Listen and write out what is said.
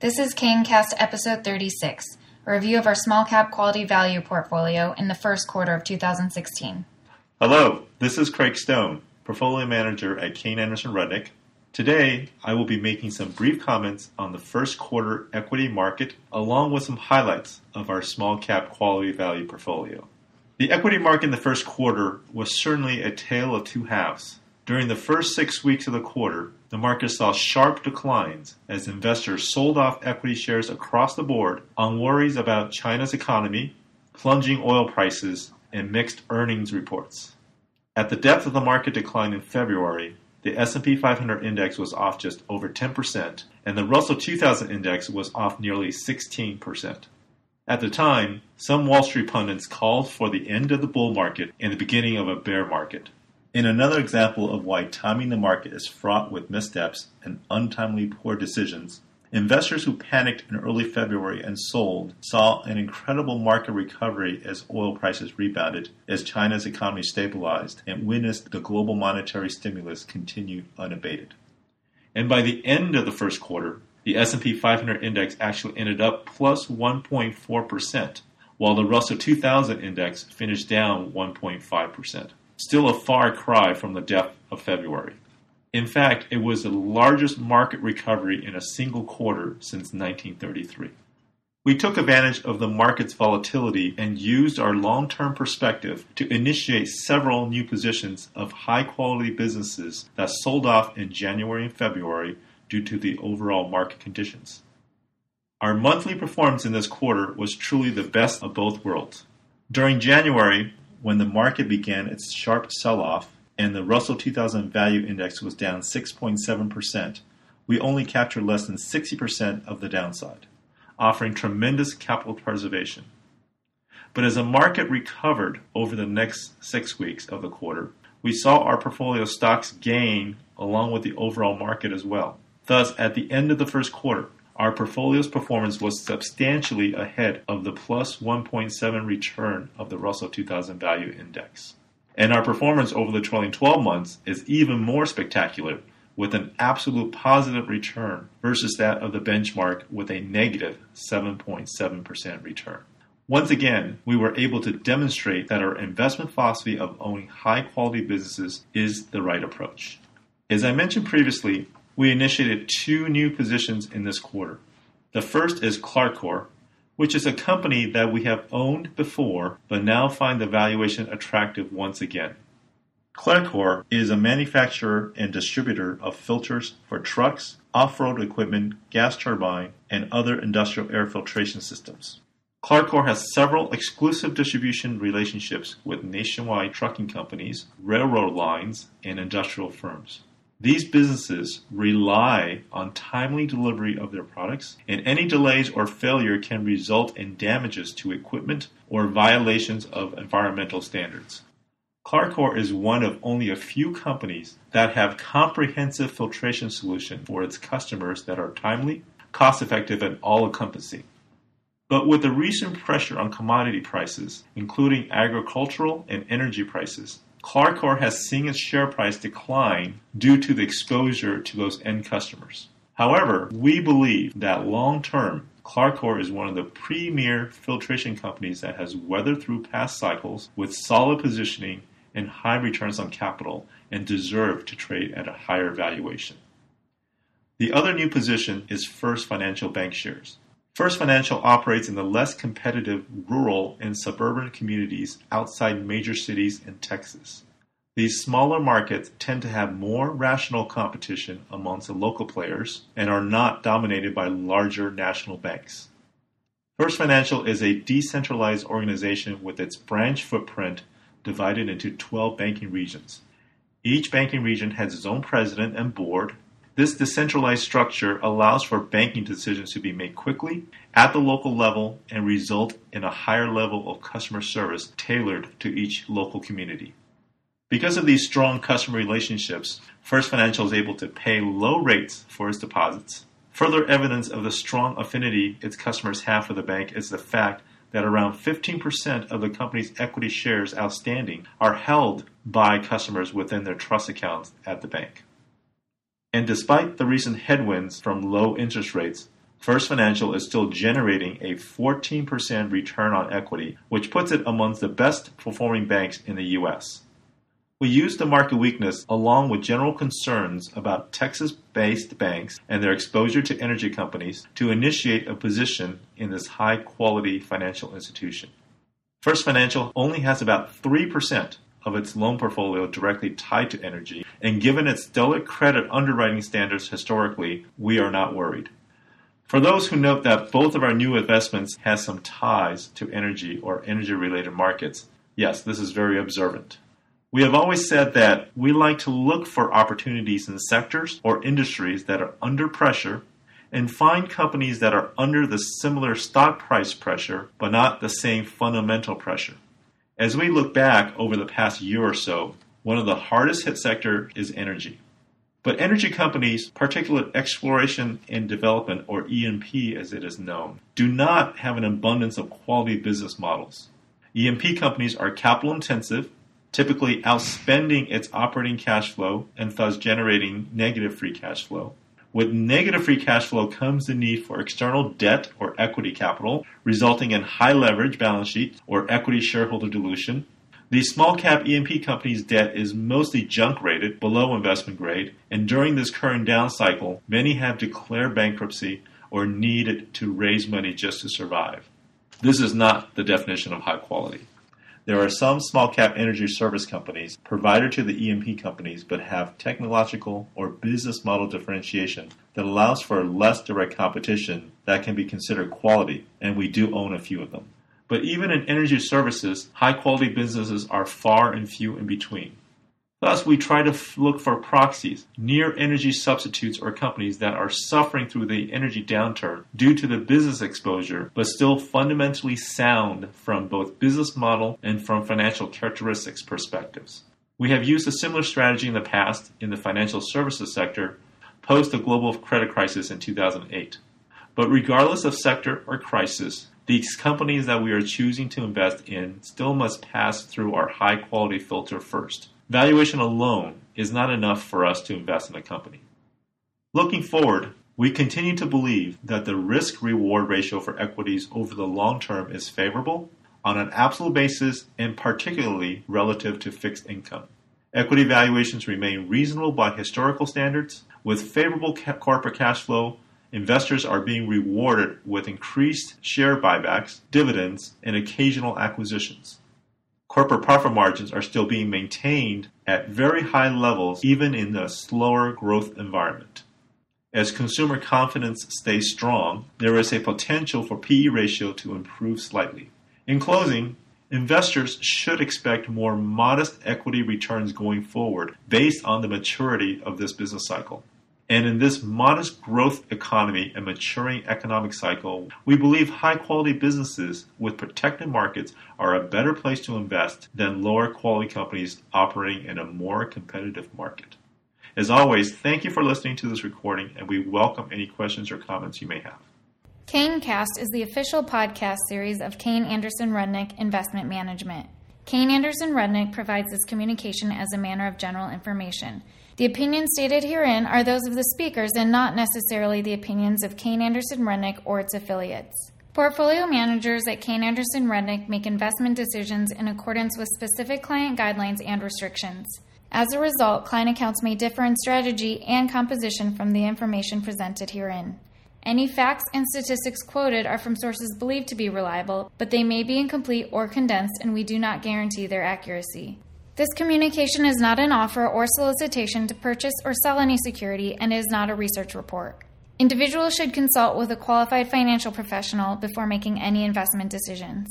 This is KayneCast episode 36, a review of our small cap quality value portfolio in the first quarter of 2016. Hello, this is Craig Stone, portfolio manager at Kayne Anderson Rudnick. Today, I will be making some brief comments on the first quarter equity market along with some highlights of our small cap quality value portfolio. The equity market in the first quarter was certainly a tale of two halves. During the first six weeks of the quarter, the market saw sharp declines as investors sold off equity shares across the board on worries about China's economy, plunging oil prices, and mixed earnings reports. At the depth of the market decline in February, the S&P 500 index was off just over 10% and the Russell 2000 index was off nearly 16%. At the time, some Wall Street pundits called for the end of the bull market and the beginning of a bear market. In another example of why timing the market is fraught with missteps and untimely poor decisions, investors who panicked in early February and sold saw an incredible market recovery as oil prices rebounded, as China's economy stabilized, and witnessed the global monetary stimulus continue unabated. And by the end of the first quarter, the S&P 500 index actually ended up plus 1.4%, while the Russell 2000 index finished down 1.5% still a far cry from the depth of February. In fact, it was the largest market recovery in a single quarter since 1933. We took advantage of the market's volatility and used our long term perspective to initiate several new positions of high quality businesses that sold off in January and February due to the overall market conditions. Our monthly performance in this quarter was truly the best of both worlds. During January, when the market began its sharp sell off and the Russell 2000 Value Index was down 6.7%, we only captured less than 60% of the downside, offering tremendous capital preservation. But as the market recovered over the next six weeks of the quarter, we saw our portfolio stocks gain along with the overall market as well. Thus, at the end of the first quarter, our portfolio's performance was substantially ahead of the plus 1.7 return of the Russell 2000 Value Index. And our performance over the trailing 12 months is even more spectacular with an absolute positive return versus that of the benchmark with a negative 7.7% return. Once again, we were able to demonstrate that our investment philosophy of owning high quality businesses is the right approach. As I mentioned previously, we initiated two new positions in this quarter. The first is Clarcor, which is a company that we have owned before but now find the valuation attractive once again. Clarcor is a manufacturer and distributor of filters for trucks, off-road equipment, gas turbine, and other industrial air filtration systems. Clarcor has several exclusive distribution relationships with nationwide trucking companies, railroad lines, and industrial firms. These businesses rely on timely delivery of their products, and any delays or failure can result in damages to equipment or violations of environmental standards. Clarcor is one of only a few companies that have comprehensive filtration solution for its customers that are timely, cost effective, and all encompassing. But with the recent pressure on commodity prices, including agricultural and energy prices, Clarcor has seen its share price decline due to the exposure to those end customers. However, we believe that long term, Clarcor is one of the premier filtration companies that has weathered through past cycles with solid positioning and high returns on capital and deserve to trade at a higher valuation. The other new position is First Financial Bankshares. First Financial operates in the less competitive rural and suburban communities outside major cities in Texas. These smaller markets tend to have more rational competition amongst the local players and are not dominated by larger national banks. First Financial is a decentralized organization with its branch footprint divided into 12 banking regions. Each banking region has its own president and board this decentralized structure allows for banking decisions to be made quickly at the local level and result in a higher level of customer service tailored to each local community. Because of these strong customer relationships, First Financial is able to pay low rates for its deposits. Further evidence of the strong affinity its customers have for the bank is the fact that around 15% of the company's equity shares outstanding are held by customers within their trust accounts at the bank. And despite the recent headwinds from low interest rates, First Financial is still generating a 14% return on equity, which puts it amongst the best performing banks in the U.S. We used the market weakness along with general concerns about Texas based banks and their exposure to energy companies to initiate a position in this high quality financial institution. First Financial only has about 3% of its loan portfolio directly tied to energy, and given its stellar credit underwriting standards historically, we are not worried. For those who note that both of our new investments has some ties to energy or energy related markets, yes, this is very observant. We have always said that we like to look for opportunities in sectors or industries that are under pressure and find companies that are under the similar stock price pressure but not the same fundamental pressure. As we look back over the past year or so, one of the hardest hit sector is energy. But energy companies, particularly exploration and development or E&P as it is known, do not have an abundance of quality business models. E&P companies are capital intensive typically outspending its operating cash flow and thus generating negative free cash flow. With negative free cash flow comes the need for external debt or equity capital, resulting in high leverage balance sheet or equity shareholder dilution. The small cap E&P companies' debt is mostly junk rated below investment grade, and during this current down cycle, many have declared bankruptcy or needed to raise money just to survive. This is not the definition of high quality. There are some small cap energy service companies provider to the E&P companies but have technological or business model differentiation that allows for less direct competition that can be considered quality, and we do own a few of them. But even in energy services, high quality businesses are far and few in between. Thus, we try to f- look for proxies, near energy substitutes or companies that are suffering through the energy downturn due to the business exposure, but still fundamentally sound from both business model and from financial characteristics perspectives. We have used a similar strategy in the past in the financial services sector post the global credit crisis in 2008. But regardless of sector or crisis, these companies that we are choosing to invest in still must pass through our high quality filter first. Valuation alone is not enough for us to invest in a company. Looking forward, we continue to believe that the risk reward ratio for equities over the long term is favorable on an absolute basis and particularly relative to fixed income. Equity valuations remain reasonable by historical standards. With favorable corporate cash flow, investors are being rewarded with increased share buybacks, dividends, and occasional acquisitions corporate profit margins are still being maintained at very high levels even in a slower growth environment. As consumer confidence stays strong, there is a potential for PE ratio to improve slightly. In closing, investors should expect more modest equity returns going forward based on the maturity of this business cycle. And in this modest growth economy and maturing economic cycle, we believe high quality businesses with protected markets are a better place to invest than lower quality companies operating in a more competitive market. As always, thank you for listening to this recording, and we welcome any questions or comments you may have. Cast is the official podcast series of Kayne Anderson Rudnick Investment Management. Kayne Anderson Rudnick provides this communication as a manner of general information. The opinions stated herein are those of the speakers and not necessarily the opinions of Kayne Anderson Rudnick or its affiliates. Portfolio managers at Kayne Anderson Rudnick make investment decisions in accordance with specific client guidelines and restrictions. As a result, client accounts may differ in strategy and composition from the information presented herein. Any facts and statistics quoted are from sources believed to be reliable, but they may be incomplete or condensed, and we do not guarantee their accuracy. This communication is not an offer or solicitation to purchase or sell any security and is not a research report. Individuals should consult with a qualified financial professional before making any investment decisions.